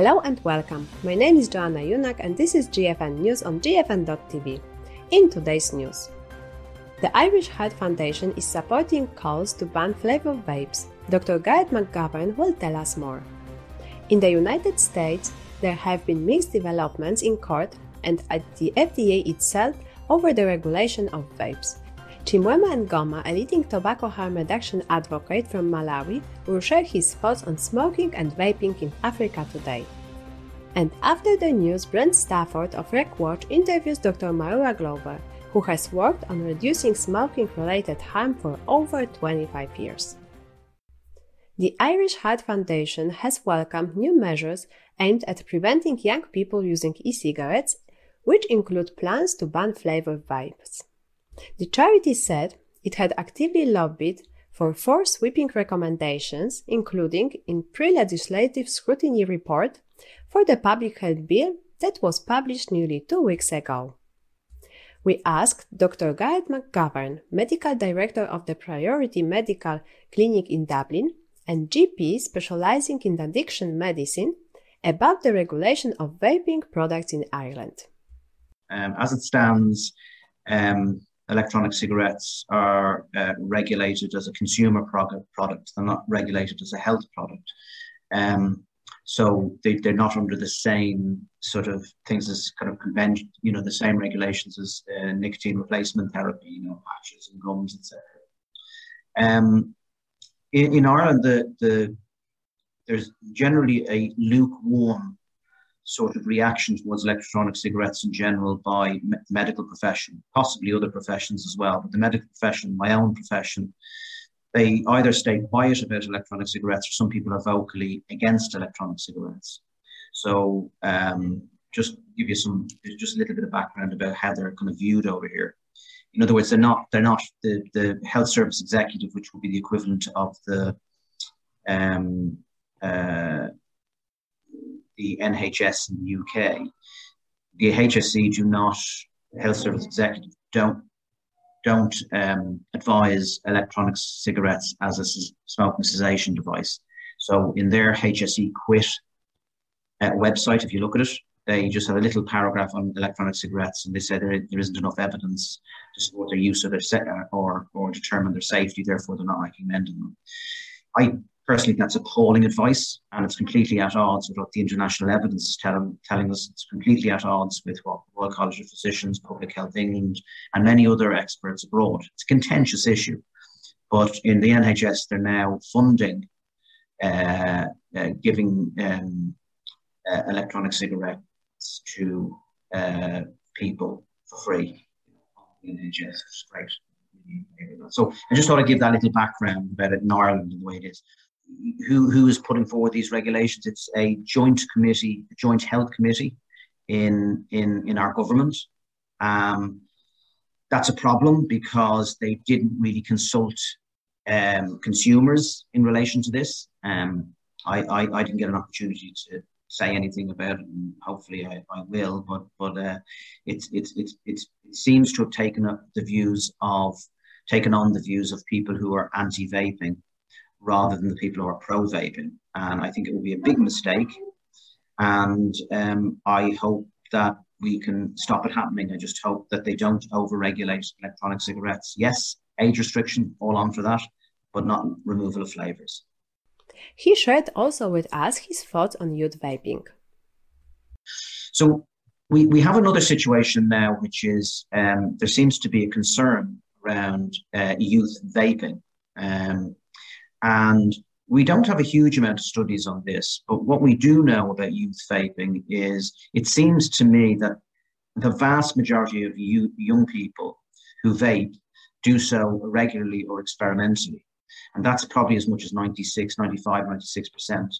Hello and welcome. My name is Joanna Junak and this is GFN News on GFN.tv. In today's news, the Irish Heart Foundation is supporting calls to ban flavored vapes. Dr. Garrett McGovern will tell us more. In the United States, there have been mixed developments in court and at the FDA itself over the regulation of vapes. Chimwemwe Ngoma, a leading tobacco harm reduction advocate from Malawi, will share his thoughts on smoking and vaping in Africa today. And after the news, Brent Stafford of RegWatch interviews Dr. Marewa Glover, who has worked on reducing smoking related harm for over 25 years. The Irish Heart Foundation has welcomed new measures aimed at preventing young people using e cigarettes, which include plans to ban flavored vapes. The charity said it had actively lobbied for four sweeping recommendations, including in pre-legislative scrutiny report for the public health bill that was published nearly two weeks ago. We asked Dr. Garrett McGovern, Medical Director of the Priority Medical Clinic in Dublin and GP specializing in addiction medicine, about the regulation of vaping products in Ireland. Um, as it stands, um, electronic cigarettes are uh, regulated as a consumer product. They're not regulated as a health product. Um, so they, they're not under the same sort of things as kind of convention, you know, the same regulations as uh, nicotine replacement therapy, you know, patches and gums, etc. Um, in, in Ireland, the, the there's generally a lukewarm sort of reaction towards electronic cigarettes in general by me- medical profession, possibly other professions as well. But the medical profession, my own profession, they either stay quiet about electronic cigarettes or some people are vocally against electronic cigarettes. So um, just give you some, just a little bit of background about how they're kind of viewed over here. In other words, they're not they're not the, the health service executive, which would be the equivalent of the um, uh, the NHS in the UK, the HSE do not, health service executive don't don't um, advise electronic cigarettes as a smoking cessation device. So in their HSE quit uh, website, if you look at it, they just have a little paragraph on electronic cigarettes, and they say there, there isn't enough evidence to support their use of se- or or determine their safety. Therefore, they're not recommending them. I personally that's appalling advice and it's completely at odds with what the international evidence is telling, telling us. It's completely at odds with what the Royal College of Physicians, Public Health England, and many other experts abroad. It's a contentious issue. But in the NHS, they're now funding, uh, uh, giving um, uh, electronic cigarettes to uh, people for free. NHS, great. So I just thought I'd give that little background about it in Ireland and the way it is who who is putting forward these regulations? It's a joint committee, a joint health committee in in in our government. Um, that's a problem because they didn't really consult um, consumers in relation to this. Um, I, I, I didn't get an opportunity to say anything about it, and hopefully I, I will. But but uh, it's it's it's it's it seems to have taken up the views of taken on the views of people who are anti-vaping rather than the people who are pro vaping. And I think it will be a big mistake. And um, I hope that we can stop it happening. I just hope that they don't over-regulate electronic cigarettes. Yes, age restriction, all on for that, but not removal of flavors. He shared also with us his thoughts on youth vaping. So we, we have another situation now, which is um, there seems to be a concern around uh, youth vaping. Um, and we don't have a huge amount of studies on this, but what we do know about youth vaping is it seems to me that the vast majority of you, young people who vape do so regularly or experimentally. And that's probably as much as 96, 95, 96%.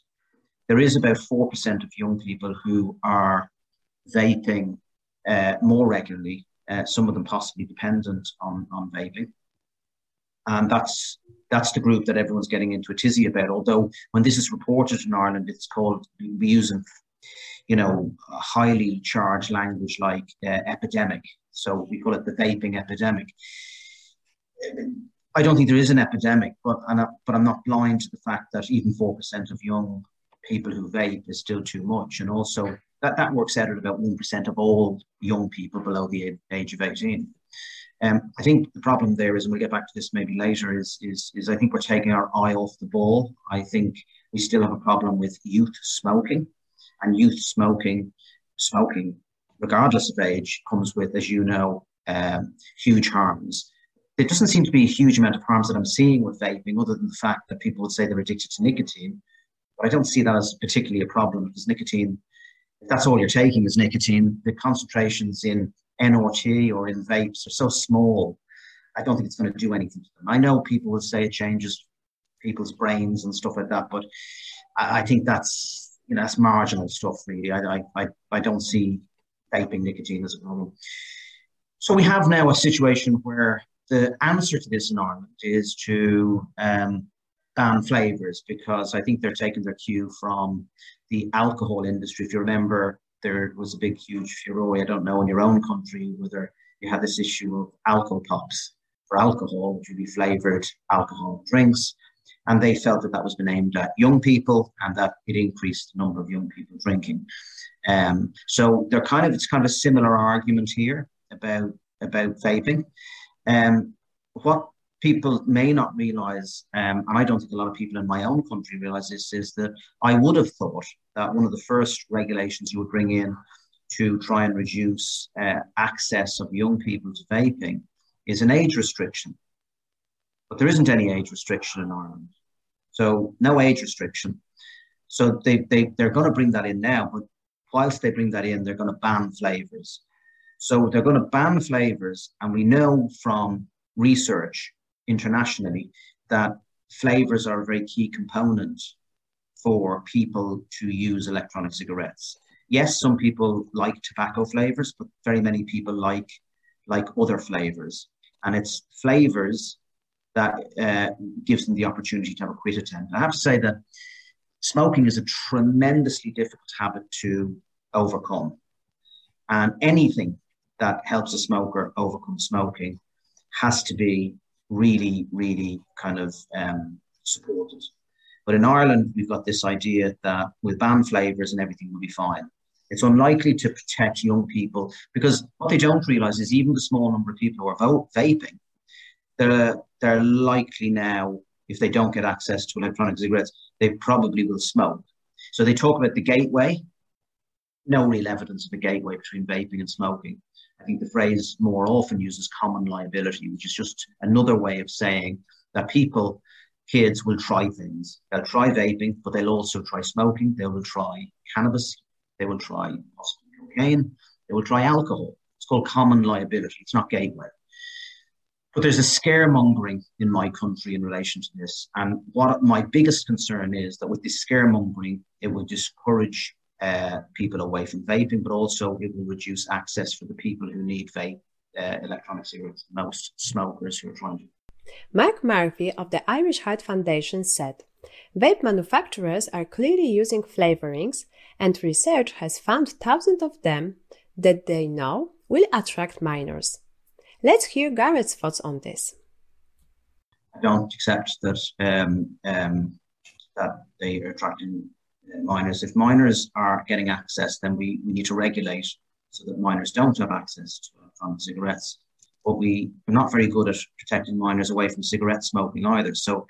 There is about 4% of young people who are vaping uh, more regularly, uh, some of them possibly dependent on, on vaping and that's that's the group that everyone's getting into a tizzy about. Although when this is reported in Ireland, it's called we using, you know, highly charged language like uh, epidemic. So we call it the vaping epidemic. I don't think there is an epidemic, but and I, but I'm not blind to the fact that even four percent of young people who vape is still too much. And also, that, that works out at about 1% of all young people below the age of 18. Um, I think the problem there is, and we'll get back to this maybe later, is, is, is I think we're taking our eye off the ball. I think we still have a problem with youth smoking, and youth smoking, smoking, regardless of age, comes with, as you know, um, huge harms. There doesn't seem to be a huge amount of harms that I'm seeing with vaping, other than the fact that people would say they're addicted to nicotine. But I don't see that as particularly a problem because nicotine, if that's all you're taking is nicotine, the concentrations in NRT or in vapes are so small. I don't think it's going to do anything to them. I know people will say it changes people's brains and stuff like that, but I, I think that's you know that's marginal stuff really. I, I I don't see vaping nicotine as a problem. So we have now a situation where the answer to this in Ireland is to um, ban flavors because I think they're taking their cue from the alcohol industry. If you remember, there was a big, huge furore. I don't know in your own country whether you had this issue of alcopops for alcohol, which would be flavored alcohol drinks. And they felt that that was aimed at young people and that it increased the number of young people drinking. Um, so they're kind of it's kind of a similar argument here about about vaping. Um, what people may not realize, um, and I don't think a lot of people in my own country realize this, is that I would have thought that one of the first regulations you would bring in to try and reduce uh, access of young people to vaping is an age restriction. But there isn't any age restriction in Ireland. So, no age restriction. So, they, they, they're going to bring that in now, but whilst they bring that in, they're going to ban flavors. So, they're going to ban flavors, and we know from research internationally that flavors are a very key component for people to use electronic cigarettes. Yes, some people like tobacco flavors, but very many people like like other flavors, and it's flavors that uh, gives them the opportunity to have a quit attempt. I have to say that smoking is a tremendously difficult habit to overcome, and anything that helps a smoker overcome smoking has to be really, really kind of um, supported. But in Ireland, we've got this idea that with ban flavours and everything will be fine. It's unlikely to protect young people because what they don't realise is even the small number of people who are vote, vaping, they're, they're likely now, if they don't get access to electronic cigarettes, they probably will smoke. So they talk about the gateway. No real evidence of a gateway between vaping and smoking. I think the phrase more often uses common liability, which is just another way of saying that people, kids will try things. They'll try vaping, but they'll also try smoking. They will try cannabis. They will try cocaine. They will try alcohol. It's called common liability. It's not gateway. But there's a scaremongering in my country in relation to this. And what my biggest concern is that with this scaremongering, it will discourage uh, people away from vaping, but also it will reduce access for the people who need vape uh, electronic cigarettes, most smokers who are trying to. Mark Murphy of the Irish Heart Foundation said, Vape manufacturers are clearly using flavorings, and research has found thousands of them that they know will attract minors. Let's hear Garrett's thoughts on this. I don't accept that um, um, that they are attracting minors. If minors are getting access, then we, we need to regulate so that minors don't have access to electronic cigarettes. But we are not very good at protecting minors away from cigarette smoking either. So,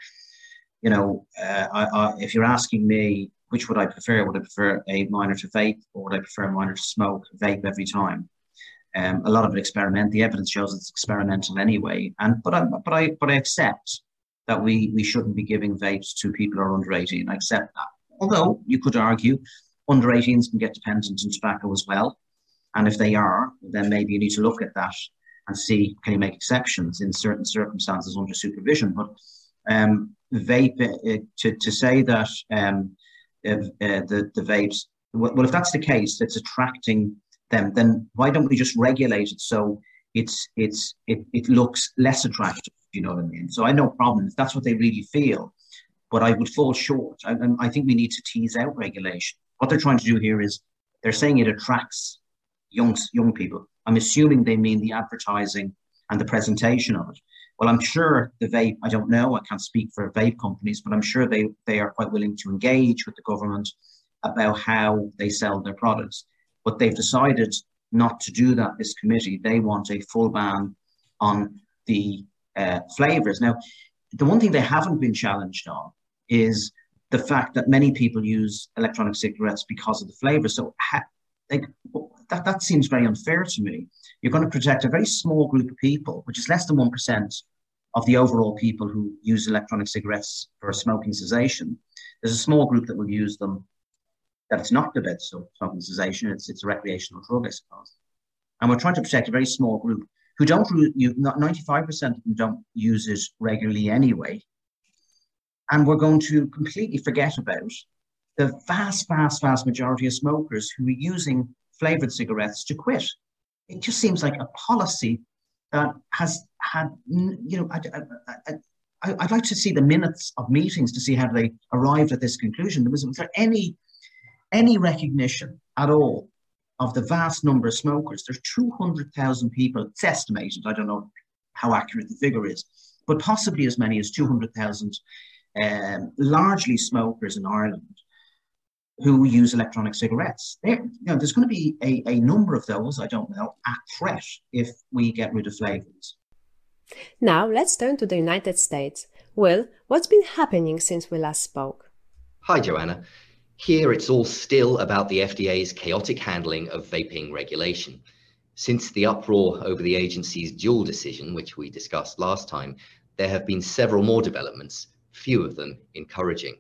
you know, uh, I, I, if you're asking me which would I prefer, would I prefer a minor to vape or would I prefer a minor to smoke vape every time? Um, a lot of it experiment. The evidence shows it's experimental anyway. And but I but I but I accept that we we shouldn't be giving vapes to people who are under 18. I accept that. Although you could argue under 18s can get dependent on tobacco as well. And if they are, then maybe you need to look at that and see can you make exceptions in certain circumstances under supervision. But um, vape, uh, to, to say that um, uh, the, the vapes, well, if that's the case, it's attracting them, then why don't we just regulate it so it's it's it, it looks less attractive, you know what I mean? So I no problem if that's what they really feel but I would fall short. I, I think we need to tease out regulation. What they're trying to do here is they're saying it attracts young young people. I'm assuming they mean the advertising and the presentation of it. Well, I'm sure the vape, I don't know, I can't speak for vape companies, but I'm sure they, they are quite willing to engage with the government about how they sell their products. But they've decided not to do that, this committee. They want a full ban on the uh, flavors. Now, the one thing they haven't been challenged on is the fact that many people use electronic cigarettes because of the flavor. So, ha- like, that, that seems very unfair to me. You're going to protect a very small group of people, which is less than 1% of the overall people who use electronic cigarettes for smoking cessation. There's a small group that will use them that it's not the about smoking cessation, it's, it's a recreational drug, I suppose. And we're trying to protect a very small group who don't, you, 95% of them don't use it regularly anyway. And we're going to completely forget about the vast, vast, vast majority of smokers who are using flavored cigarettes to quit. It just seems like a policy that has had, you know, I, I, would like to see the minutes of meetings to see how they arrived at this conclusion. There was, was there any any recognition at all of the vast number of smokers? There's 200,000 people. It's estimated. I don't know how accurate the figure is, but possibly as many as 200,000 um, largely smokers in Ireland who use electronic cigarettes. There, you know, there's going to be a, a number of those, I don't know, at threat if we get rid of flavors. Now let's turn to the United States. Will, what's been happening since we last spoke? Hi, Joanna. Here it's all still about the FDA's chaotic handling of vaping regulation. Since the uproar over the agency's Juul decision, which we discussed last time, there have been several more developments, few of them encouraging.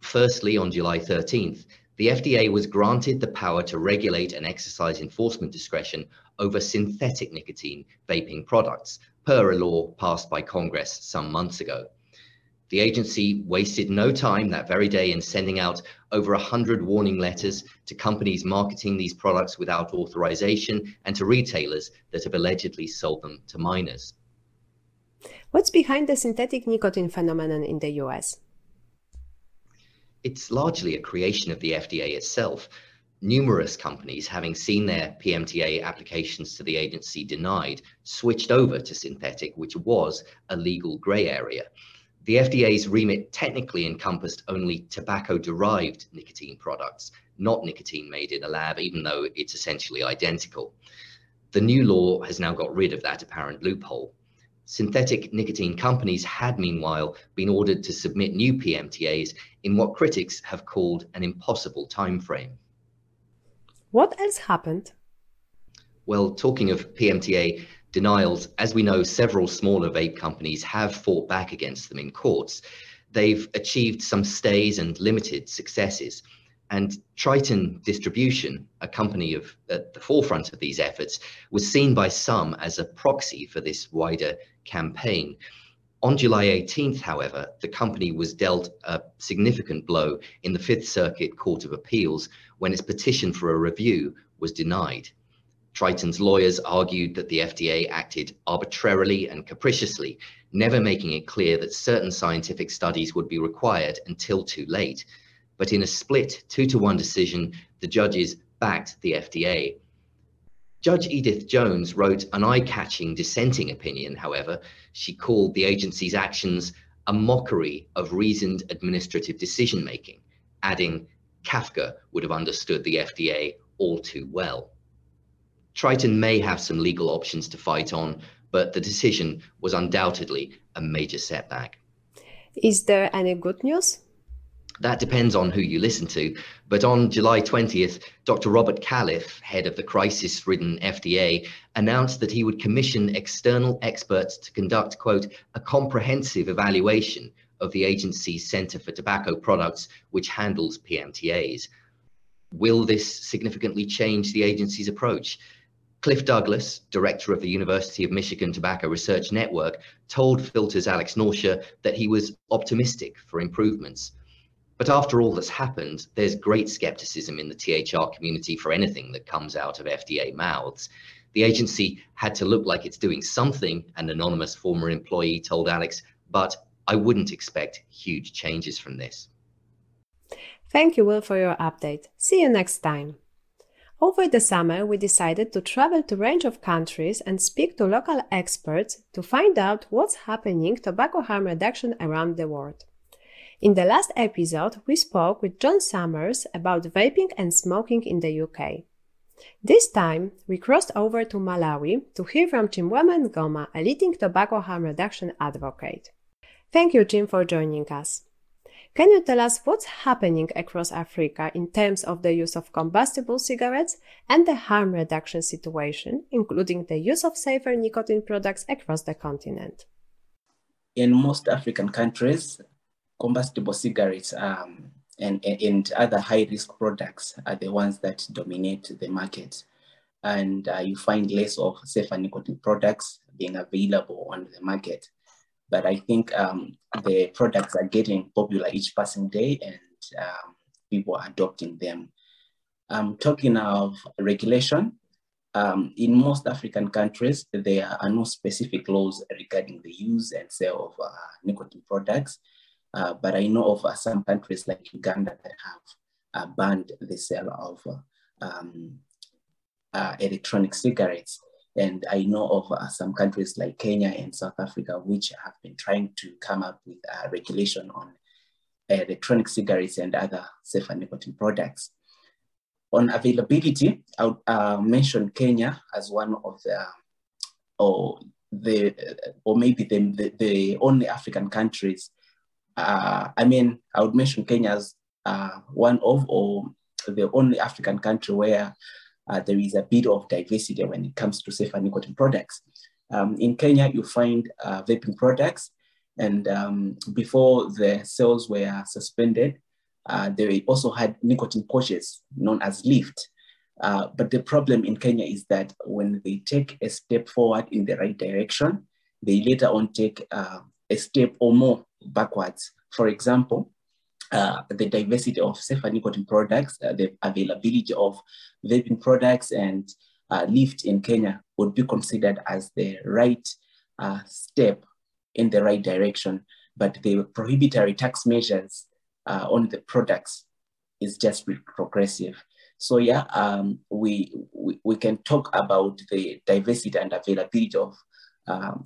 Firstly, on July 13th, the FDA was granted the power to regulate and exercise enforcement discretion over synthetic nicotine vaping products per a law passed by Congress some months ago. The agency wasted no time that very day in sending out over 100 warning letters to companies marketing these products without authorization and to retailers that have allegedly sold them to minors. What's behind the synthetic nicotine phenomenon in the US? it's largely a creation of the FDA itself. Numerous companies, having seen their PMTA applications to the agency denied, switched over to synthetic, which was a legal grey area. The FDA's remit technically encompassed only tobacco derived nicotine products, not nicotine made in a lab, even though it's essentially identical. The new law has now got rid of that apparent loophole. Synthetic nicotine companies had meanwhile been ordered to submit new PMTAs in what critics have called an impossible timeframe. What else happened? Well, talking of PMTA denials, as we know, several smaller vape companies have fought back against them in courts. They've achieved some stays and limited successes. And Triton Distribution, a company of, at the forefront of these efforts, was seen by some as a proxy for this wider campaign. On July 18th, however, the company was dealt a significant blow in the Fifth Circuit Court of Appeals when its petition for a review was denied. Triton's lawyers argued that the FDA acted arbitrarily and capriciously, never making it clear that certain scientific studies would be required until too late. But in a split two to one decision, the judges backed the FDA. Judge Edith Jones wrote an eye catching dissenting opinion, however. She called the agency's actions a mockery of reasoned administrative decision making, adding, Kafka would have understood the FDA all too well. Triton may have some legal options to fight on, but the decision was undoubtedly a major setback. Is there any good news? That depends on who you listen to. But on July 20th, Dr. Robert Califf, head of the crisis ridden FDA, announced that he would commission external experts to conduct, quote, a comprehensive evaluation of the agency's Center for Tobacco Products, which handles PMTAs. Will this significantly change the agency's approach? Cliff Douglas, director of the University of Michigan Tobacco Research Network, told Filter's Alex Norcia that he was optimistic for improvements. But after all that's happened, there's great skepticism in the THR community for anything that comes out of FDA mouths. The agency had to look like it's doing something, an anonymous former employee told Alex, but I wouldn't expect huge changes from this. Thank you, Will, for your update. See you next time. Over the summer, we decided to travel to a range of countries and speak to local experts to find out what's happening tobacco harm reduction around the world. In the last episode, we spoke with John Summers about vaping and smoking in the UK. This time, we crossed over to Malawi to hear from Chimwemwe Ngoma, a leading tobacco harm reduction advocate. Thank you, Jim, for joining us. Can you tell us what's happening across Africa in terms of the use of combustible cigarettes and the harm reduction situation, including the use of safer nicotine products across the continent? In most African countries, combustible cigarettes um, and, and other high risk products are the ones that dominate the market. And uh, you find less of safer nicotine products being available on the market. But I think um, the products are getting popular each passing day and um, people are adopting them. Um, talking of regulation, um, in most African countries, there are no specific laws regarding the use and sale of uh, nicotine products. Uh, but I know of uh, some countries like Uganda that have uh, banned the sale of uh, um, uh, electronic cigarettes. And I know of uh, some countries like Kenya and South Africa, which have been trying to come up with uh, regulation on electronic cigarettes and other safer nicotine products. On availability, I would mention Kenya as one of the, or the, or maybe the, the, the only African countries. Uh, I mean, I would mention Kenya as uh, one of, or the only African country where uh, there is a bit of diversity when it comes to safer nicotine products. Um, in Kenya, you find uh, vaping products, and um, before the sales were suspended, uh, they also had nicotine pouches known as LYFT. Uh, but the problem in Kenya is that when they take a step forward in the right direction, they later on take a step or more backwards. For example, uh, the diversity of safer nicotine products, uh, the availability of vaping products and uh, LYFT in Kenya would be considered as the right uh, step in the right direction. But the prohibitory tax measures uh, on the products is just progressive. So yeah, um, we, we, we can talk about the diversity and availability of um,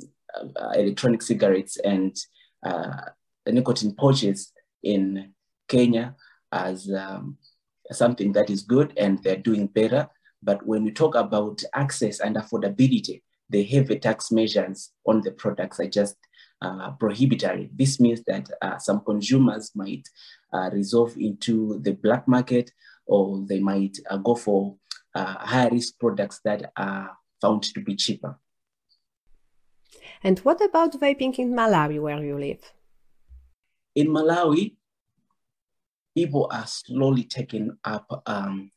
electronic cigarettes and nicotine pouches in Kenya as um, something that is good and they're doing better. But when we talk about access and affordability, the heavy tax measures on the products are just uh, prohibitory. This means that uh, some consumers might uh, resolve into the black market or they might uh, go for uh, higher risk products that are found to be cheaper. And what about vaping in Malawi, where you live? In Malawi, people are slowly taking up um,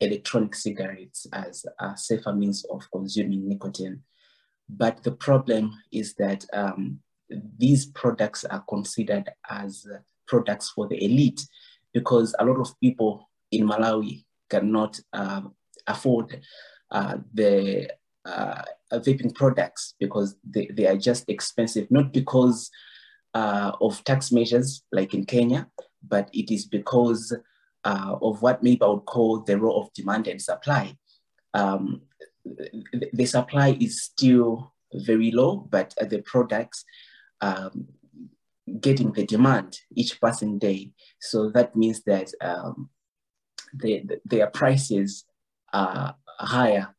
electronic cigarettes as a safer means of consuming nicotine. But the problem is that um, these products are considered as products for the elite because a lot of people in Malawi cannot uh, afford uh, the uh, vaping products because they, they are just expensive, not because uh, of tax measures like in Kenya, but it is because uh, of what maybe I would call the role of demand and supply. Um, the, the, supply is still very low, but the products um, getting the demand each passing day. So that means that um, the, the, their prices are higher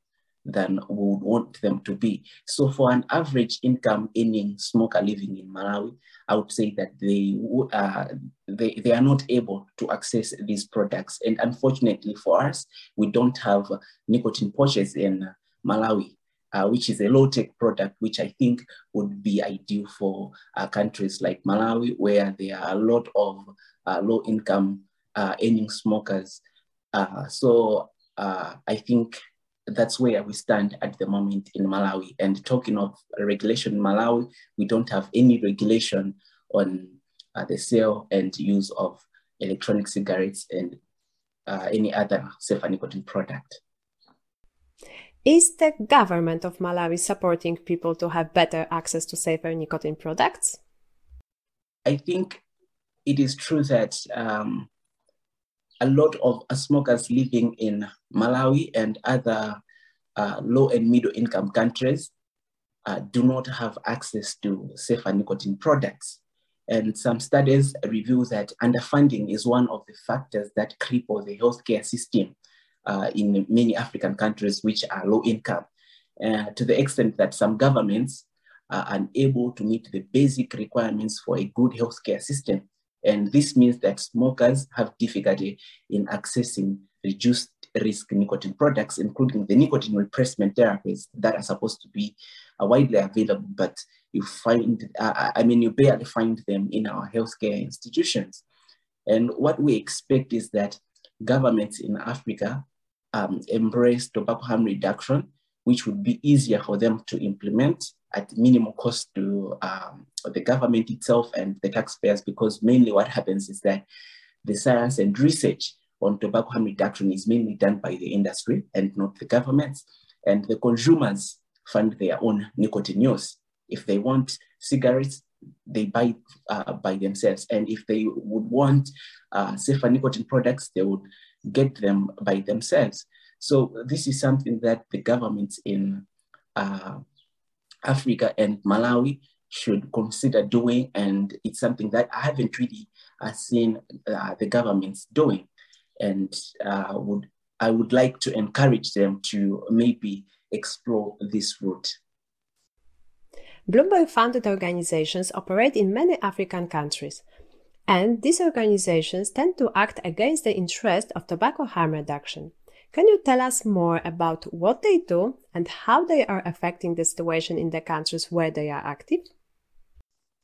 than we would want them to be. So for an average income earning smoker living in Malawi, I would say that they, uh, they, they are not able to access these products. And unfortunately for us, we don't have nicotine pouches in Malawi. Uh, which is a low-tech product, which I think would be ideal for uh, countries like Malawi, where there are a lot of uh, low-income uh, earning smokers. Uh, so I think that's where we stand at the moment in Malawi. And talking of regulation in Malawi, we don't have any regulation on uh, the sale and use of electronic cigarettes and uh, any other safer nicotine product. Is the government of Malawi supporting people to have better access to safer nicotine products? I think it is true that um, a lot of smokers living in Malawi and other uh, low and middle income countries uh, do not have access to safer nicotine products. And some studies reveal that underfunding is one of the factors that cripple the healthcare system uh, in many African countries which are low income, uh, to the extent that some governments are unable to meet the basic requirements for a good healthcare system. And this means that smokers have difficulty in accessing reduced risk nicotine products, including the nicotine replacement therapies that are supposed to be uh, widely available, but you find, uh, I mean, you barely find them in our healthcare institutions. And what we expect is that governments in Africa um, embrace tobacco harm reduction, which would be easier for them to implement at minimal cost to um, the government itself and the taxpayers, because mainly what happens is that the science and research on tobacco harm reduction is mainly done by the industry and not the governments. And the consumers fund their own nicotine use. If they want cigarettes, they buy uh, by themselves. And if they would want uh, safer nicotine products, they would get them by themselves. So this is something that the governments in uh, Africa and Malawi should consider doing. And it's something that I haven't really uh, seen uh, the governments doing. And uh, would I would like to encourage them to maybe explore this route. Bloomberg funded organizations operate in many African countries, and these organizations tend to act against the interest of tobacco harm reduction. Can you tell us more about what they do and how they are affecting the situation in the countries where they are active?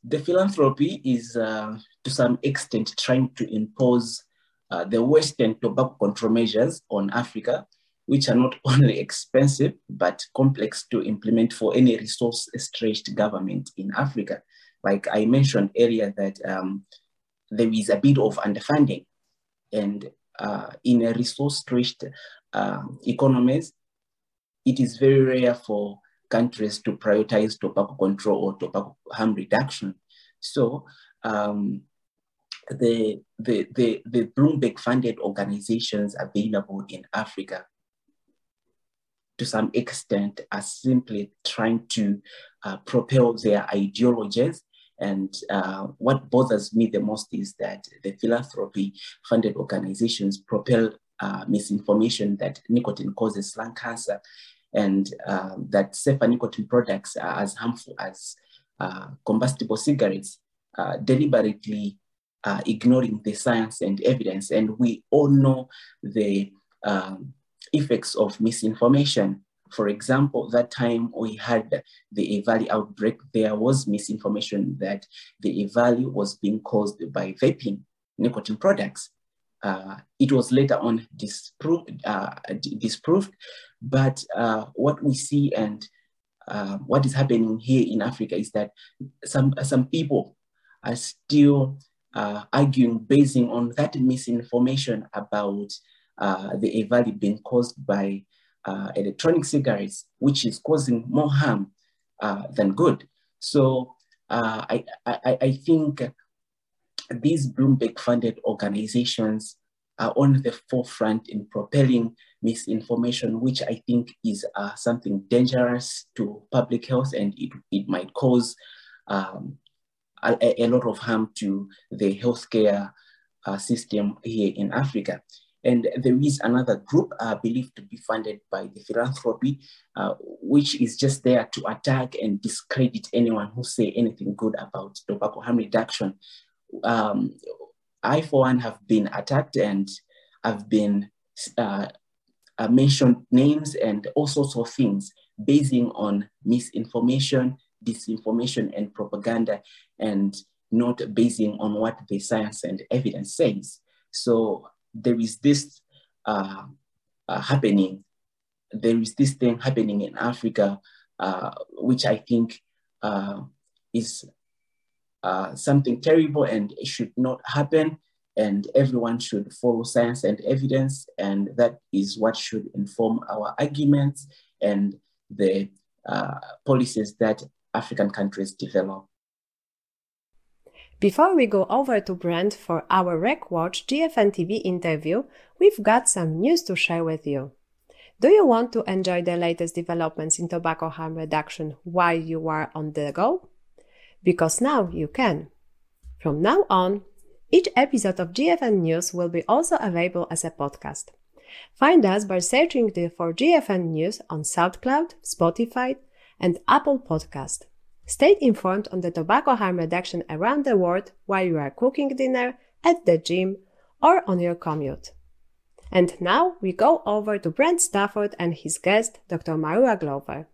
The philanthropy is, uh, to some extent, trying to impose uh, the Western tobacco control measures on Africa which are not only expensive, but complex to implement for any resource stretched government in Africa. Like I mentioned earlier, that um, there is a bit of underfunding. And uh, in a resource uh, economies, it is very rare for countries to prioritize tobacco control or tobacco harm reduction. So um, the, the, the, the Bloomberg funded organizations available in Africa to some extent are simply trying to uh, propel their ideologies. And uh, what bothers me the most is that the philanthropy funded organizations propel uh, misinformation that nicotine causes lung cancer and uh, that safer nicotine products are as harmful as uh, combustible cigarettes, uh, deliberately ignoring the science and evidence. And we all know the um, effects of misinformation. For example, that time we had the EVALI outbreak, there was misinformation that the EVALI was being caused by vaping nicotine products. Uh, it was later on disproved, uh, disproved but uh, what we see and uh, what is happening here in Africa is that some, some people are still uh, arguing basing on that misinformation about uh, the EVALI being caused by uh, electronic cigarettes, which is causing more harm uh, than good. So uh, I, I, I think these Bloomberg funded organizations are on the forefront in propelling misinformation, which I think is uh, something dangerous to public health and it, it might cause um, a, a, lot of harm to the healthcare uh, system here in Africa. And there is another group uh, believed to be funded by the philanthropy, uh, which is just there to attack and discredit anyone who say anything good about tobacco harm reduction. Um, I, for one, have been attacked and have been uh, uh mentioned names and all sorts of things basing on misinformation, disinformation, and propaganda, and not basing on what the science and evidence says. So there is this uh, uh, happening. There is this thing happening in Africa, uh, which I think uh, is uh, something terrible and it should not happen. And everyone should follow science and evidence. And that is what should inform our arguments and the uh, policies that African countries develop. Before we go over to Brent for our RegWatch GFN TV interview, we've got some news to share with you. Do you want to enjoy the latest developments in tobacco harm reduction while you are on the go? Because now you can. From now on, each episode of GFN News will be also available as a podcast. Find us by searching for GFN News on SoundCloud, Spotify, and Apple Podcast. Stay informed on the tobacco harm reduction around the world while you are cooking dinner, at the gym, or on your commute. And now we go over to Brent Stafford and his guest, Dr. Marewa Glover.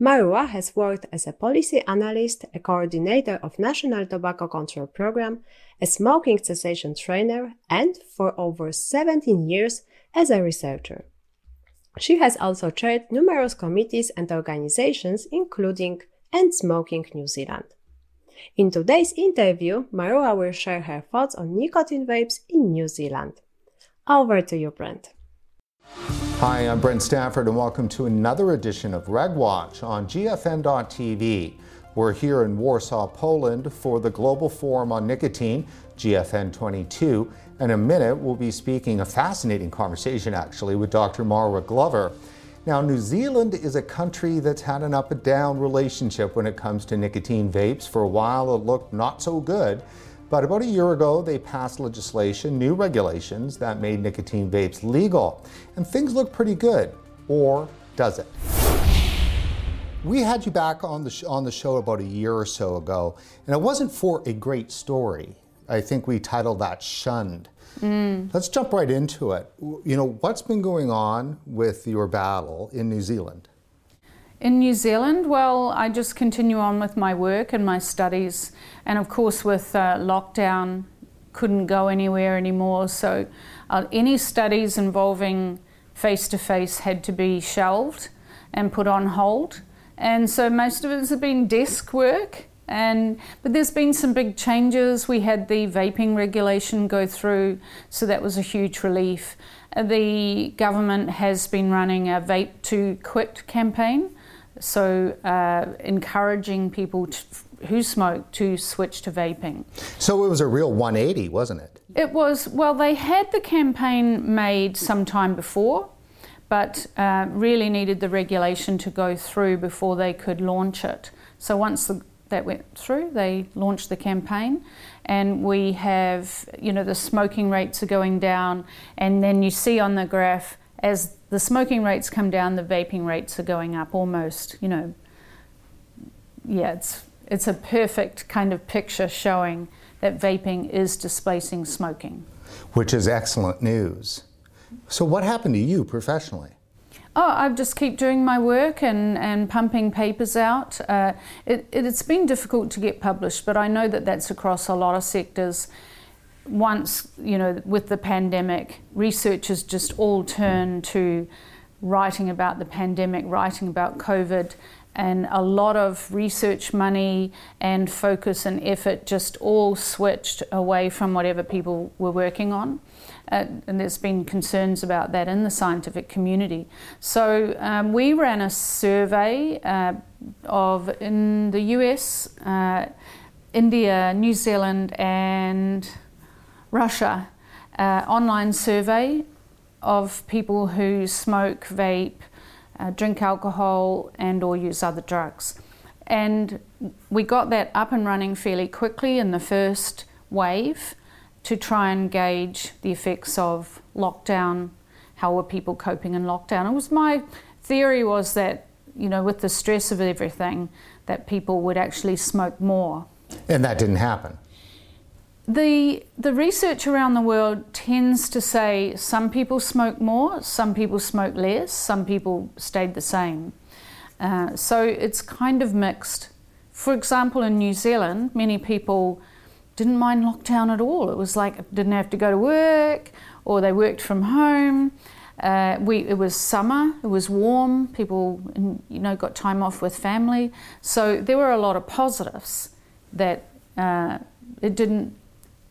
Marewa has worked as a policy analyst, a coordinator of National Tobacco Control Program, a smoking cessation trainer, and for over 17 years as a researcher. She has also chaired numerous committees and organizations, including End Smoking New Zealand. In today's interview, Marewa will share her thoughts on nicotine vapes in New Zealand. Over to you, Brent. Hi, I'm Brent Stafford, and welcome to another edition of RegWatch on GFN.tv. We're here in Warsaw, Poland for the Global Forum on Nicotine, GFN 22. In a minute, we'll be speaking a fascinating conversation actually with Dr. Marewa Glover. Now, New Zealand is a country that's had an up and down relationship when it comes to nicotine vapes. For a while, it looked not so good. But about a year ago, they passed legislation, new regulations that made nicotine vapes legal. And things look pretty good. Or does it? We had you back on the, sh- on the show about a year or so ago, and it wasn't for a great story. I think we titled that Shunned. Mm. Let's jump right into it. You know, what's been going on with your battle in New Zealand? In New Zealand, well, I just continue on with my work and my studies. And of course, with uh, lockdown, couldn't go anywhere anymore. So uh, any studies involving face to face had to be shelved and put on hold. And so most of it has been desk work. And but there's been some big changes. We had the vaping regulation go through, so that was a huge relief. The government has been running a vape to quit campaign, so, uh, encouraging people to, who smoke to switch to vaping. So, it was a real 180, wasn't it? It was, well, they had the campaign made some time before, but uh, really needed the regulation to go through before they could launch it. So, once the, that went through, they launched the campaign, and we have, you know, the smoking rates are going down, and then you see on the graph as the smoking rates come down, the vaping rates are going up almost, you know. Yeah, it's, it's a perfect kind of picture showing that vaping is displacing smoking. Which is excellent news. So, what happened to you professionally? Oh, I just keep doing my work and, and pumping papers out. Uh, it, it, it's been difficult to get published, but I know that that's across a lot of sectors once, you know, with the pandemic, researchers just all turned to writing about the pandemic, writing about COVID, and a lot of research money and focus and effort just all switched away from whatever people were working on. Uh, and there's been concerns about that in the scientific community. So um, we ran a survey uh, of in the US, uh, India, New Zealand, and Russia uh, online survey of people who smoke, vape, uh, drink alcohol, and or use other drugs. And we got that up and running fairly quickly in the first wave to try and gauge the effects of lockdown. How were people coping in lockdown? It was my theory was that you know with the stress of everything that people would actually smoke more. And that didn't happen. The, the research around the world tends to say some people smoke more, some people smoke less, some people stayed the same. Uh, so it's kind of mixed. For example, in New Zealand, many people didn't mind lockdown at all. It was like didn't have to go to work, or they worked from home. Uh, we, it was summer, it was warm, people you know got time off with family. So there were a lot of positives that uh, it didn't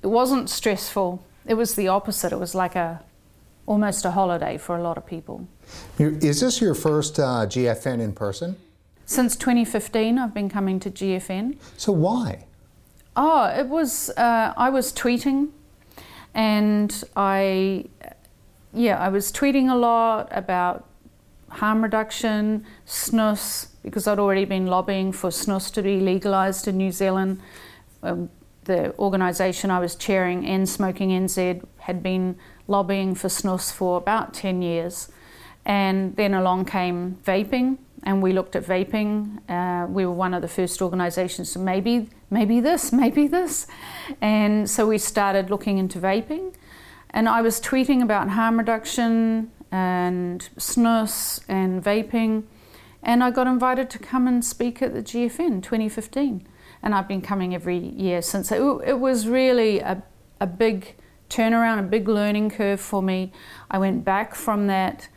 it wasn't stressful. It was the opposite. It was like a almost a holiday for a lot of people. Is this your first uh, GFN in person? Since 2015, I've been coming to GFN. So why? Oh, it was, uh, I was tweeting and I, yeah, I was tweeting a lot about harm reduction, snus, because I'd already been lobbying for snus to be legalised in New Zealand. Um, the organisation I was chairing, End Smoking NZ, had been lobbying for snus for about 10 years. And then along came vaping, and we looked at vaping. Uh, we were one of the first organisations to maybe, maybe this, maybe this. And so we started looking into vaping. And I was tweeting about harm reduction and snus and vaping. And I got invited to come and speak at the GFN 2015. And I've been coming every year since. It, it was really a, a big turnaround, a big learning curve for me. I went back from that,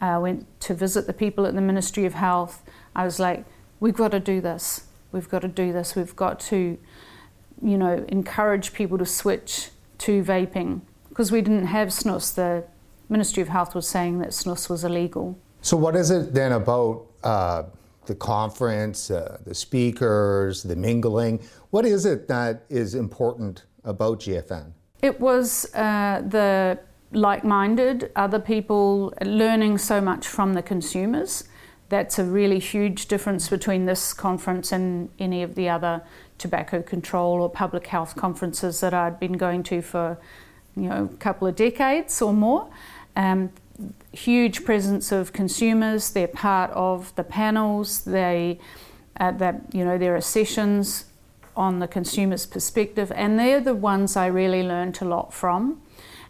uh, went to visit the people at the Ministry of Health. I was like, we've got to do this. We've got to do this. We've got to, you know, encourage people to switch to vaping because we didn't have snus. The Ministry of Health was saying that snus was illegal. So, what is it then about uh, the conference, uh, the speakers, the mingling? What is it that is important about GFN? It was uh, the like minded, other people learning so much from the consumers. That's a really huge difference between this conference and any of the other tobacco control or public health conferences that I'd been going to for you know a couple of decades or more. Um, huge presence of consumers. They're part of the panels. They uh, that you know there are sessions on the consumer's perspective, and they're the ones I really learned a lot from.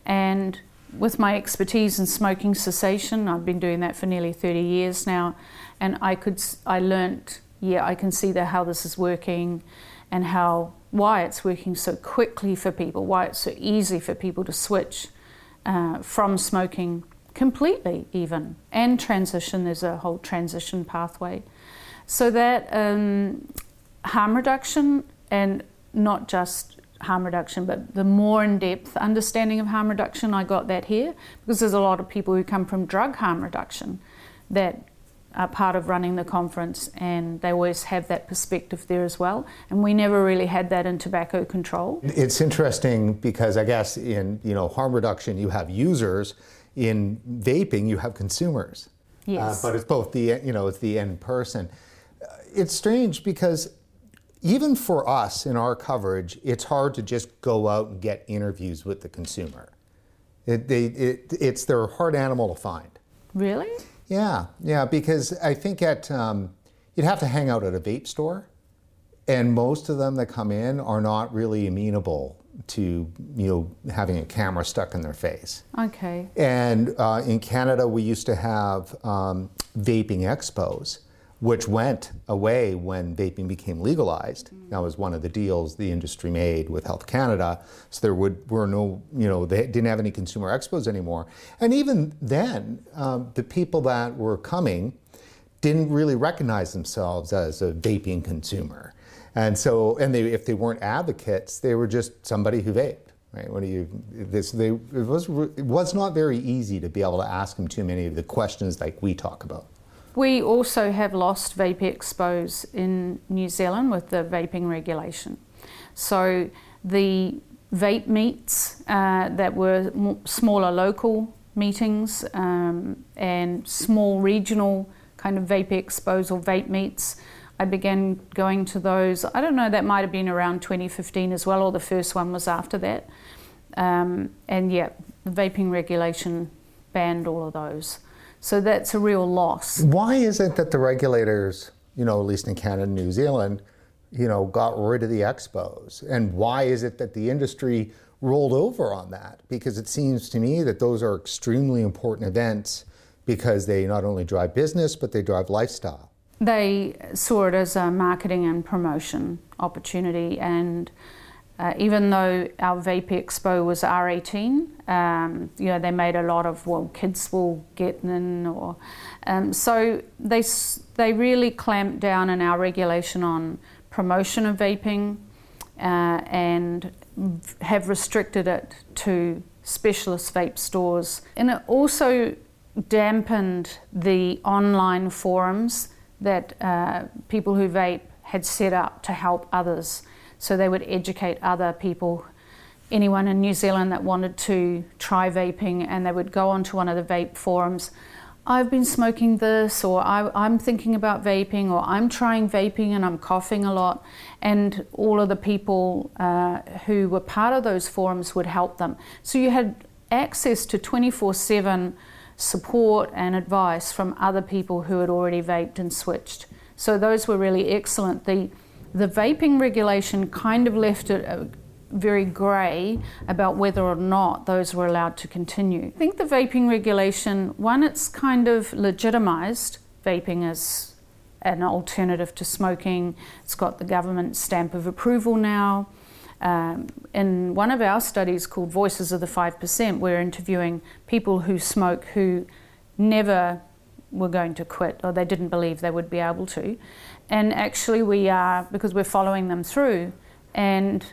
And with my expertise in smoking cessation, I've been doing that for nearly 30 years now, and I could I learned yeah I can see that how this is working, and how why it's working so quickly for people, why it's so easy for people to switch uh, from smoking completely even and transition. There's a whole transition pathway, so that um, harm reduction and not just harm reduction, but the more in depth understanding of harm reduction, I got that here because there's a lot of people who come from drug harm reduction that are part of running the conference and they always have that perspective there as well. And we never really had that in tobacco control. It's interesting because I guess in you know harm reduction you have users, in vaping you have consumers. Yes. Uh, but it's both the you know it's the end person. It's strange because even for us in our coverage, it's hard to just go out and get interviews with the consumer. It, they, it, it's their hard animal to find. Really? Yeah, yeah, because I think at um, you'd have to hang out at a vape store, and most of them that come in are not really amenable to you know having a camera stuck in their face. Okay. And uh, in Canada, we used to have um, vaping expos which went away when vaping became legalized. Mm. That was one of the deals the industry made with Health Canada. So there would, were no, you know, they didn't have any consumer expos anymore. And even then, um, the people that were coming didn't really recognize themselves as a vaping consumer. And so, and they, if they weren't advocates, they were just somebody who vaped. Right? What do you? This they it was it was not very easy to be able to ask them too many of the questions like we talk about. We also have lost vape expos in New Zealand with the vaping regulation. So the vape meets uh, that were smaller local meetings um, and small regional kind of vape expos or vape meets. I began going to those. I don't know, that might have been around 2015 as well, or the first one was after that. Um, and yeah, the vaping regulation banned all of those. So that's a real loss. Why is it that the regulators, you know, at least in Canada and New Zealand, you know, got rid of the expos? And why is it that the industry rolled over on that? Because it seems to me that those are extremely important events because they not only drive business, but they drive lifestyle. They saw it as a marketing and promotion opportunity. And uh, even though our Vape Expo was R18, um, you know, they made a lot of, well, kids will get in, or um, so they they really clamped down in our regulation on promotion of vaping, uh, and have restricted it to specialist vape stores, and it also dampened the online forums that uh, people who vape had set up to help others. So they would educate other people, anyone in New Zealand that wanted to try vaping, and they would go onto one of the vape forums. I've been smoking this, or I, am thinking about vaping, or I'm trying vaping and I'm coughing a lot. And all of the people uh, who were part of those forums would help them. So you had access to 24 7 support and advice from other people who had already vaped and switched. So those were really excellent. The the vaping regulation kind of left it uh, very grey about whether or not those were allowed to continue. I think the vaping regulation, one, it's kind of legitimised vaping as an alternative to smoking. It's got the government stamp of approval now. Um, in one of our studies called Voices of the 5%, we're interviewing people who smoke who never were going to quit or they didn't believe they would be able to. And actually, we are, because we're following them through, and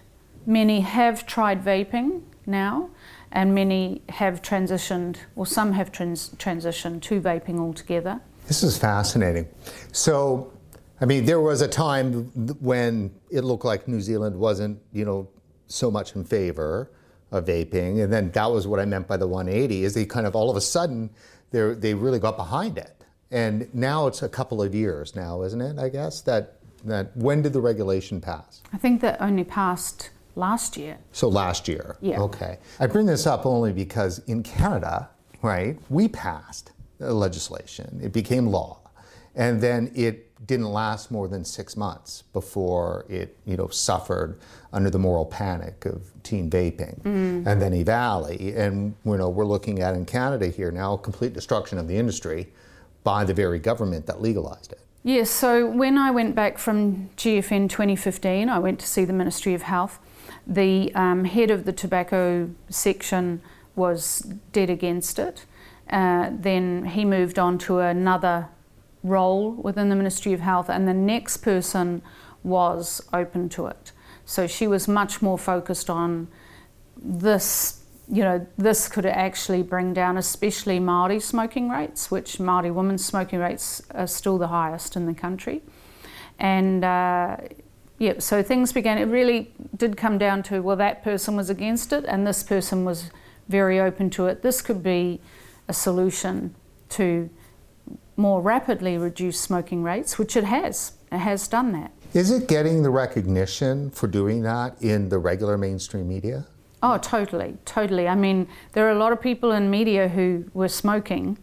many have tried vaping now, and many have transitioned, or some have trans- transitioned to vaping altogether. This is fascinating. So, I mean, there was a time when it looked like New Zealand wasn't, you know, so much in favor of vaping, and then that was what I meant by the 180. Is they kind of all of a sudden they they really got behind it, and now it's a couple of years now, isn't it? I guess that that when did the regulation pass? I think that only passed last year. So last year. Yeah. Okay. I bring this up only because in Canada, right, we passed legislation. It became law, and then it didn't last more than six months before it, you know, suffered under the moral panic of teen vaping, mm. and then EVALI, and you know, we're looking at in Canada here now complete destruction of the industry by the very government that legalized it. Yes, so when I went back from GFN 2015, I went to see the Ministry of Health. The um, head of the tobacco section was dead against it. Uh, then he moved on to another role within the Ministry of Health, and the next person was open to it. So she was much more focused on this. You know, this could actually bring down, especially Maori smoking rates, which Maori women's smoking rates are still the highest in the country. And uh, yeah, so things began. It really did come down to well, that person was against it, and this person was very open to it. This could be a solution to more rapidly reduce smoking rates, which it has. It has done that. Is it getting the recognition for doing that in the regular mainstream media? Oh, totally, totally. I mean, there are a lot of people in media who were smoking.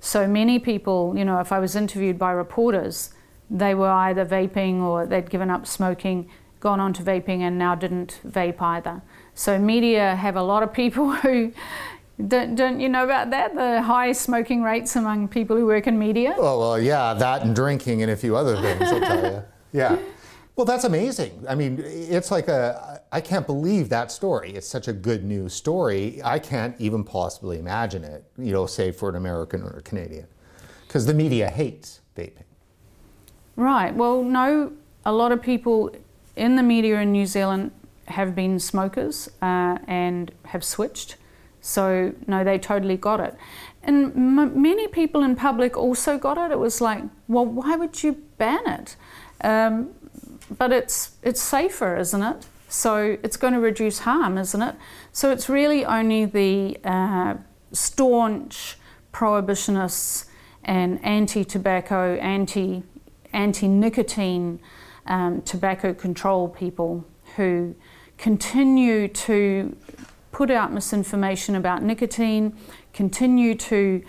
So many people, you know, if I was interviewed by reporters, they were either vaping or they'd given up smoking, gone on to vaping, and now didn't vape either. So media have a lot of people who don't, don't you know about that? The high smoking rates among people who work in media? Oh, well, yeah, that and drinking and a few other things, I'll tell you. Yeah. Well, that's amazing. I mean, it's like a, I can't believe that story. It's such a good news story. I can't even possibly imagine it, you know, say for an American or a Canadian. Because the media hates vaping. Right. Well, no, a lot of people in the media in New Zealand have been smokers uh, and have switched. So, no, they totally got it. And m- many people in public also got it. It was like, well, why would you ban it? Um, but it's, it's safer, isn't it? So it's going to reduce harm, isn't it? So it's really only the uh, staunch prohibitionists and anti-tobacco, anti anti-nicotine um, tobacco control people who continue to put out misinformation about nicotine, continue to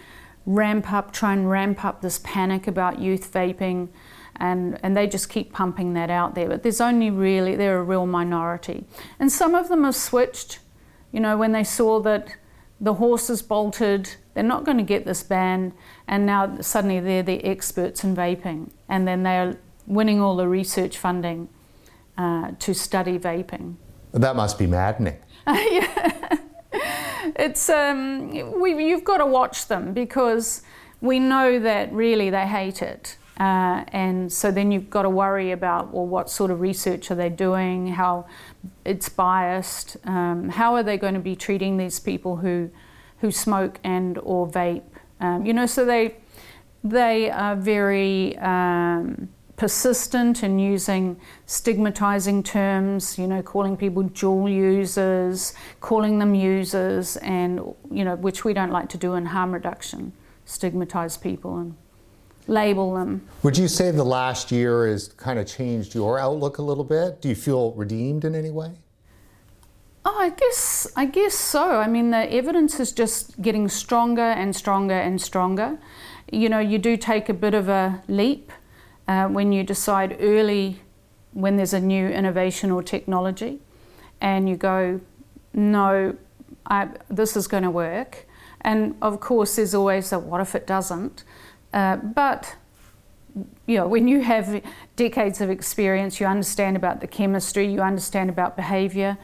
ramp up, try and ramp up this panic about youth vaping, and, and they just keep pumping that out there. But there's only really, they're a real minority. And some of them have switched, you know, when they saw that the horses bolted, they're not going to get this ban, and now suddenly they're the experts in vaping, and then they're winning all the research funding uh, to study vaping. That must be maddening. Yeah. it's um, we, you've got to watch them because we know that really they hate it. Uh, and so then you've got to worry about well, what sort of research are they doing? How it's biased? Um, how are they going to be treating these people who who smoke and or vape? Um, you know, so they they are very um, persistent in using stigmatizing terms, you know, calling people dual users, calling them users, and, you know, which we don't like to do in harm reduction, stigmatize people and label them. Would you say the last year has kind of changed your outlook a little bit? Do you feel redeemed in any way? Oh, I guess I guess so. I mean, the evidence is just getting stronger and stronger and stronger. You know, you do take a bit of a leap uh, when you decide early when there's a new innovation or technology and you go, no, I, this is going to work. And of course, there's always a what if it doesn't. Uh, but you know, when you have decades of experience, you understand about the chemistry, you understand about behaviour.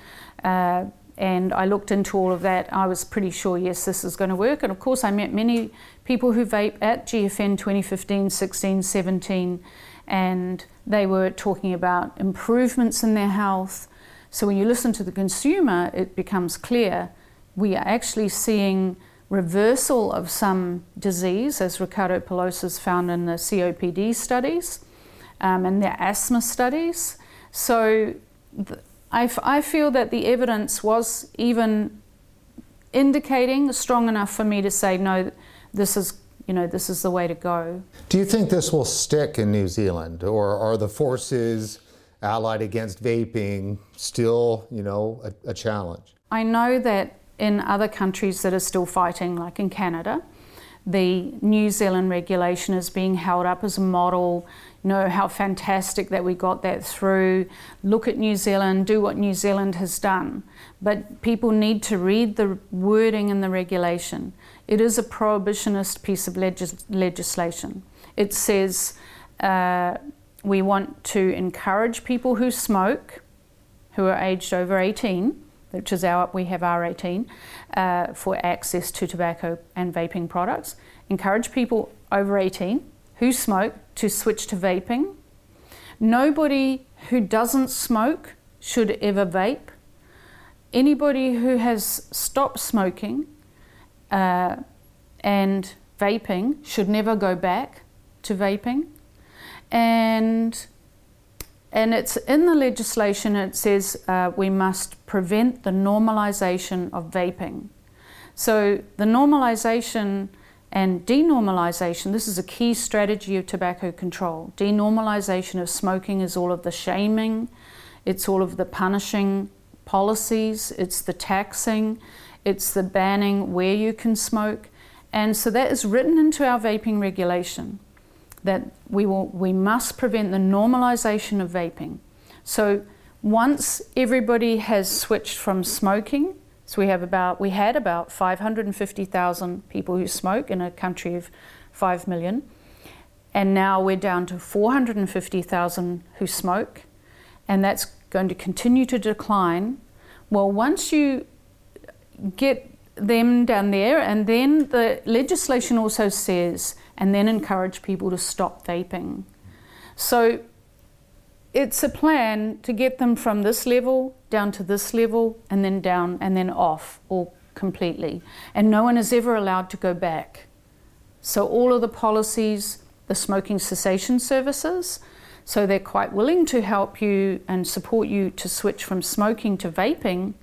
Uh, and I looked into all of that. I was pretty sure, yes, this is going to work. And of course, I met many people who vape at GFN 2015, 16, 17, and they were talking about improvements in their health. So when you listen to the consumer, it becomes clear we are actually seeing reversal of some disease, as Ricardo Polosa's found in the COPD studies um, and their asthma studies. So th- I, f- I feel that the evidence was even indicating strong enough for me to say, no, this is you know, this is the way to go. Do you think this will stick in New Zealand, or are the forces allied against vaping still, you know, a, a challenge? I know that in other countries that are still fighting, like in Canada, the New Zealand regulation is being held up as a model. You know how fantastic that we got that through. Look at New Zealand, do what New Zealand has done. But people need to read the wording in the regulation. It is a prohibitionist piece of legis- legislation. It says uh, we want to encourage people who smoke, who are aged over 18, which is our, we have R18, uh, for access to tobacco and vaping products. Encourage people over 18 who smoke to switch to vaping. Nobody who doesn't smoke should ever vape. Anybody who has stopped smoking uh, and vaping should never go back to vaping. And and it's in the legislation, it says uh, we must prevent the normalisation of vaping. So, the normalisation and denormalisation, this is a key strategy of tobacco control. Denormalisation of smoking is all of the shaming, it's all of the punishing policies, it's the taxing, it's the banning where you can smoke. And so that is written into our vaping regulation that we, will, we must prevent the normalisation of vaping. So once everybody has switched from smoking, so we have about we had about 550,000 people who smoke in a country of 5 million. And now we're down to 450,000 who smoke, and that's going to continue to decline. Well, once you get them down there, and then the legislation also says, and then encourage people to stop vaping. So it's a plan to get them from this level down to this level, and then down, and then off, or completely. And no one is ever allowed to go back. So all of the policies, the smoking cessation services, so they're quite willing to help you and support you to switch from smoking to vaping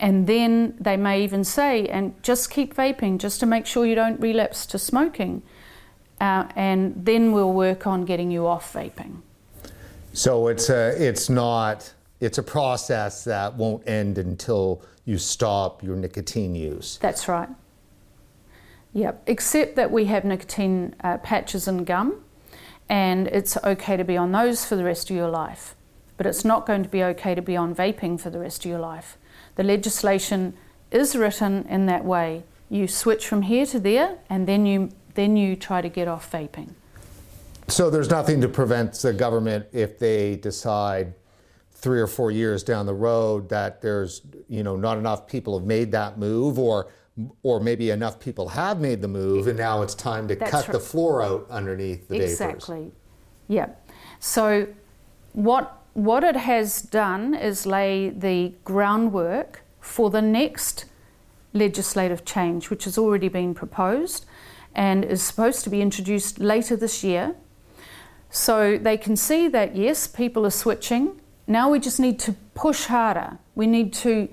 and then they may even say, and just keep vaping just to make sure you don't relapse to smoking. Uh, and then we'll work on getting you off vaping. So it's a, it's not, it's a process that won't end until you stop your nicotine use. That's right. Yep, except that we have nicotine uh, patches and gum, and it's okay to be on those for the rest of your life. But it's not going to be okay to be on vaping for the rest of your life. The legislation is written in that way. You switch from here to there, and then you then you try to get off vaping. So there's nothing to prevent the government if they decide three or four years down the road that there's you know not enough people have made that move or or maybe enough people have made the move and now it's time to That's cut right. the floor out underneath the vapors. Exactly. Yeah. So what what it has done is lay the groundwork for the next legislative change, which has already been proposed and is supposed to be introduced later this year. So they can see that yes, people are switching. Now we just need to push harder. We need to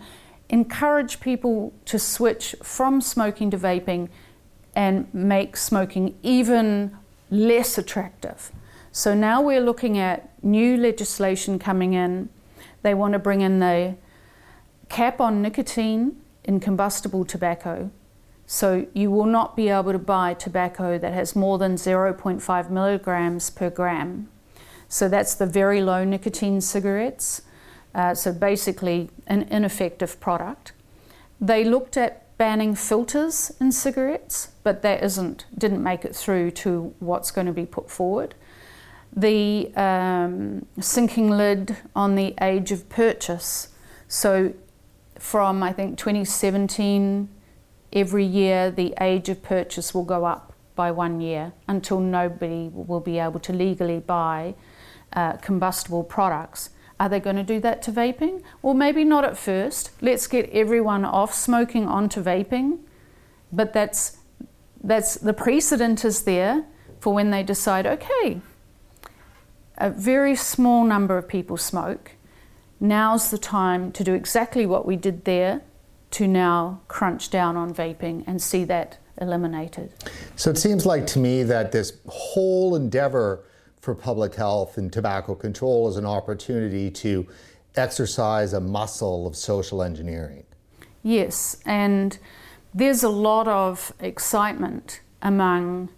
encourage people to switch from smoking to vaping and make smoking even less attractive. So now we're looking at new legislation coming in. They want to bring in the cap on nicotine in combustible tobacco. So you will not be able to buy tobacco that has more than 0.5 milligrams per gram. So that's the very low nicotine cigarettes. Uh, so basically, an ineffective product. They looked at banning filters in cigarettes, but that isn't didn't make it through to what's going to be put forward. The um, sinking lid on the age of purchase. So from I think 2017, every year the age of purchase will go up by one year until nobody will be able to legally buy uh, combustible products. Are they going to do that to vaping? Well, maybe not at first. Let's get everyone off smoking onto vaping, but that's that's the precedent is there for when they decide, okay, a very small number of people smoke now's the time to do exactly what we did there to now crunch down on vaping and see that eliminated. So it seems like to me that this whole endeavor for public health and tobacco control is an opportunity to exercise a muscle of social engineering. Yes, and there's a lot of excitement among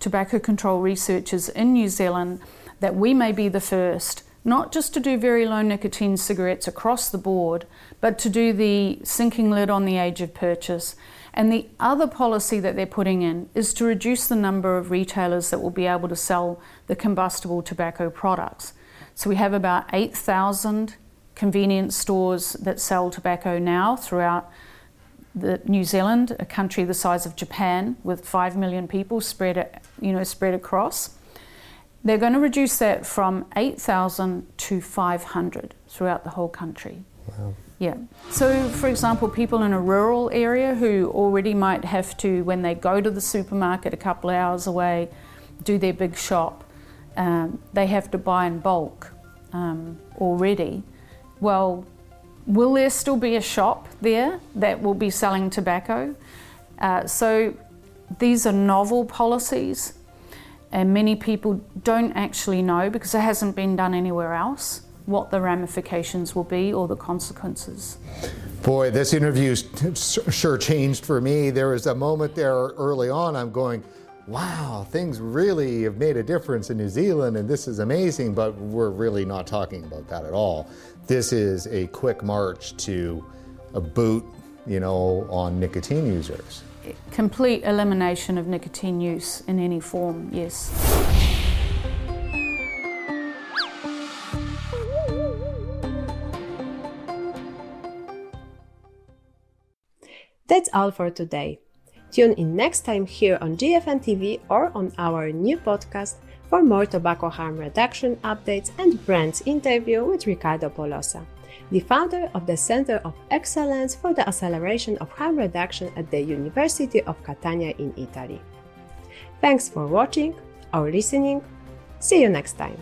tobacco control researchers in New Zealand that we may be the first not just to do very low nicotine cigarettes across the board, but to do the sinking lid on the age of purchase. And the other policy that they're putting in is to reduce the number of retailers that will be able to sell the combustible tobacco products. So we have about 8,000 convenience stores that sell tobacco now throughout the New Zealand, a country the size of Japan with 5 million people spread, you know, spread across. They're going to reduce that from 8,000 to 500 throughout the whole country. Wow. Yeah. So, for example, people in a rural area who already might have to, when they go to the supermarket a couple of hours away, do their big shop, um, they have to buy in bulk um, already. Well, will there still be a shop there that will be selling tobacco? Uh, so, these are novel policies and many people don't actually know because it hasn't been done anywhere else what the ramifications will be or the consequences. Boy, this interview sure changed for me. There was a moment there early on, I'm going, wow, things really have made a difference in New Zealand and this is amazing, but we're really not talking about that at all. This is a quick march to a boot, you know, on nicotine users complete elimination of nicotine use in any form, yes. That's all for today. Tune in next time here on GFN TV or on our new podcast for more tobacco harm reduction updates and Brent's interview with Ricardo Polosa the founder of the Center of Excellence for the Acceleration of Harm Reduction at the University of Catania in Italy. Thanks for watching or listening. See you next time.